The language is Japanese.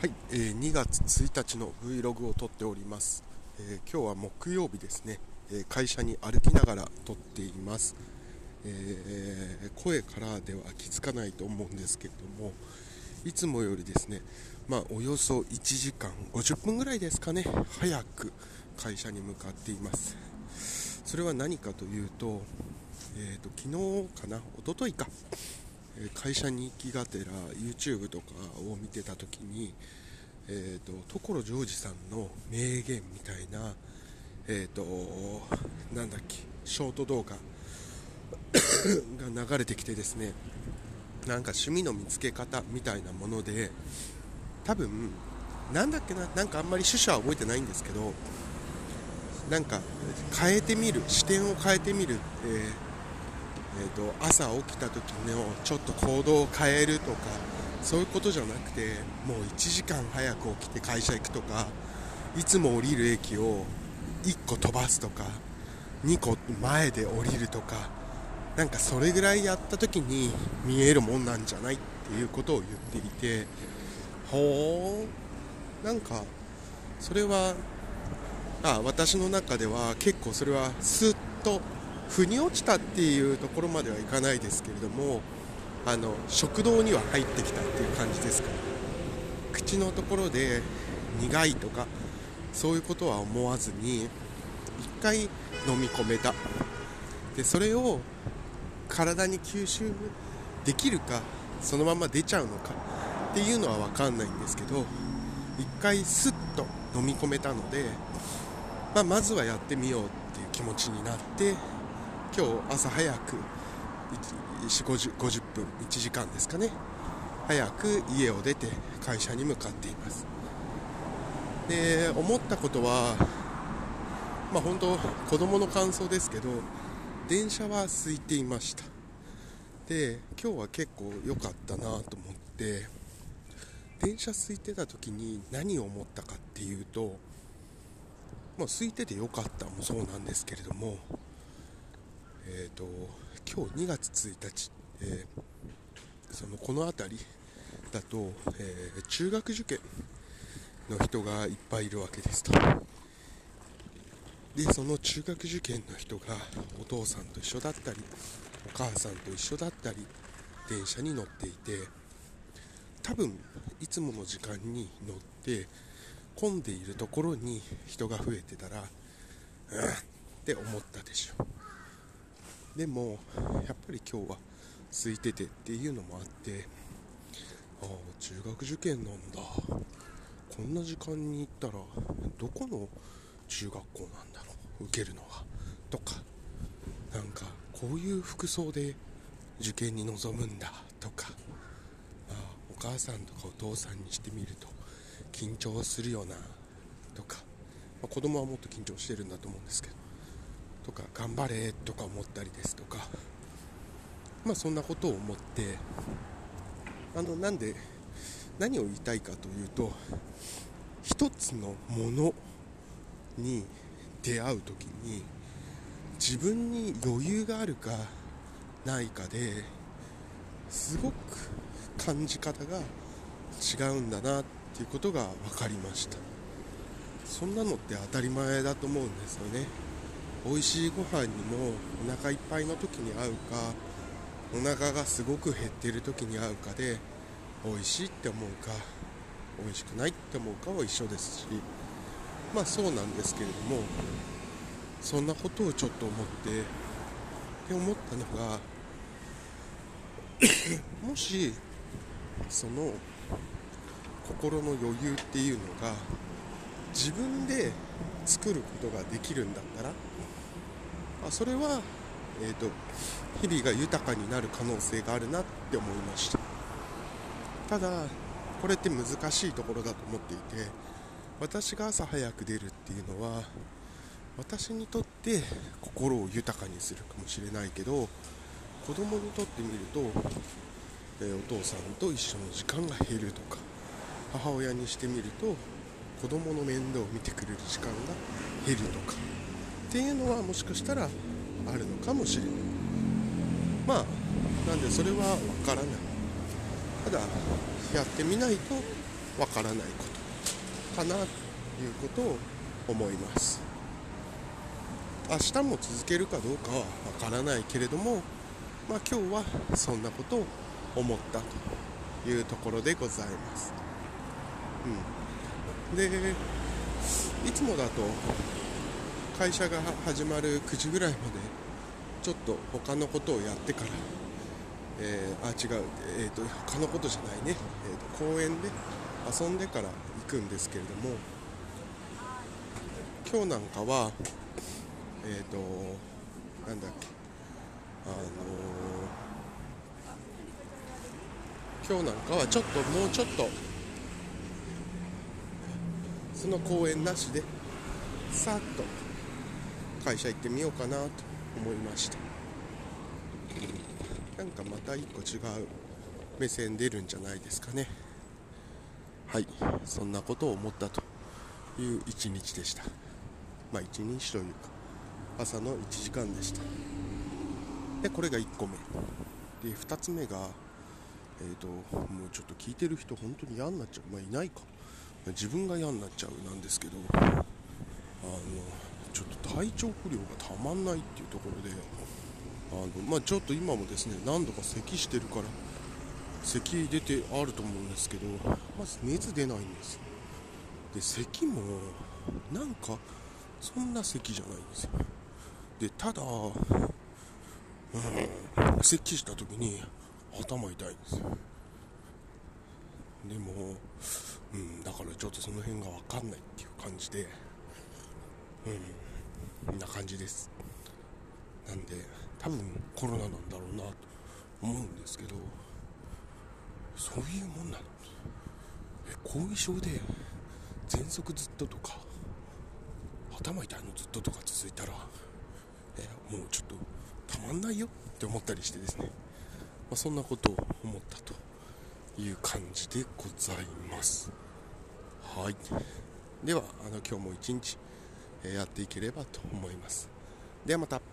はい、えー2月1日の Vlog を撮っております、えー今日は木曜日ですね、えー会社に歩きながら撮っています、えー声からでは気づかないと思うんですけれどもいつもよりですねまあおよそ1時間50分ぐらいですかね早く会社に向かっています。それは何かというと,、えーと昨日かな一昨日か。会社に行きがてら YouTube とかを見てた時に、えー、と所ジョージさんの名言みたいな、えー、となんだっけショート動画 が流れてきてですねなんか趣味の見つけ方みたいなもので多分なんだっけななんかあんまり趣旨は覚えてないんですけどなんか変えてみる視点を変えてみる、えーえー、と朝起きた時のちょっと行動を変えるとかそういうことじゃなくてもう1時間早く起きて会社行くとかいつも降りる駅を1個飛ばすとか2個前で降りるとかなんかそれぐらいやった時に見えるもんなんじゃないっていうことを言っていてほーなんかそれはあ私の中では結構それはスッと腑に落ちたっていうところまではいかないですけれどもあの食堂には入ってきたっていう感じですから口のところで苦いとかそういうことは思わずに一回飲み込めた。でそれを体に吸収できるかそのまま出ちゃうのかっていうのは分かんないんですけど一回スッと飲み込めたので、まあ、まずはやってみようっていう気持ちになって今日朝早く4 50 50分1時間ですかね。早く家を出て会社に向かっています。で思ったことはまあ本当子供の感想ですけど電車は空いていました。で今日は結構良かったなと思って電車空いてた時に何を思ったかっていうとまあ空いてて良かったもそうなんですけれどもえー、と今日2月1日、えーそのこの辺りだと、えー中学受験の人がいっぱいいるわけですと。でその中学受験の人がお父さんと一緒だったりお母さんと一緒だったり電車に乗っていて多分いつもの時間に乗って混んでいるところに人が増えてたらうんって思ったでしょう。でもやっぱり今日は空いててっていうのもあってああ中学受験なんだ。こんな時間に行ったらどこの中学校なんだろう受けるのは。とかなんかこういう服装で受験に臨むんだ。とかああお母さんとかお父さんにしてみると緊張するよな。とか、まあ子供はもっと緊張してるんだと思うんですけど。とか頑張れとか思ったりですとかまあそんなことを思ってあのなんで何を言いたいかというと一つのものに出会う時に自分に余裕があるかないかですごく感じ方が違うんだなっていうことが分かりました。そんなのって当たり前だと思うんですよね。美味しいご飯にもお腹いっぱいの時に合うかお腹がすごく減っている時に合うかで美味しいって思うか美味しくないって思うかは一緒ですしまあそうなんですけれどもそんなことをちょっと思ってで思ったのが もしその心の余裕っていうのが自分で作ることができるんだったらあそれは、えー、と日々が豊かになる可能性があるなって思いました。ただこれって難しいところだと思っていて私が朝早く出るっていうのは私にとって心を豊かにするかもしれないけど子供にとってみると、えーお父さんと一緒の時間が減るとか母親にしてみると子供の面倒を見てくれる時間が減るとか。っていうのはもしかしたらあるのかもしれない。まあなんでそれはわからない。ただやってみないとわからないことかなということを思います。明日も続けるかどうかはわからないけれども、まあ、今日はそんなことを思ったというところでございます、うん、でいつもだと会社が始まる9時ぐらいまでちょっと他のことをやってから、えー、あ違う、えーと、他のことじゃないね、えーと、公園で遊んでから行くんですけれども今日なんかはえっ、ー、となんだっけあのー、今日なんかはちょっともうちょっとその公園なしでさっと会社行ってみようかなと思いました。なんかまた一個違う目線出るんじゃないですかね。はいそんなことを思ったという一日でした。まあ一日というか朝の1時間でした。でこれが1個目。で2つ目がえーと、もうちょっと聞いてる人本当に嫌になっちゃう。まあいないか。自分が嫌になっちゃうなんですけどあのちょっと体調不良がたまんないっていうところであの、まあ、ちょっと今もですね何度か咳してるから咳出てあると思うんですけどまず熱出ないんです。で咳もなんかそんな咳じゃないんですよ。でただ、うん、咳した時に頭痛いんですよ。でもうん、だからちょっとその辺が分かんないっていう感じで、うん、こんな感じです。なんで、多分コロナなんだろうなと思うんですけど、そういうもんなの。え、後遺症で喘息ずっととか、頭痛いのずっととか続いたら、え、もうちょっとたまんないよって思ったりしてですね、まあ、そんなことを思ったと。いう感じでございます。はい。ではあの今日も一日やっていければと思います。ではまた。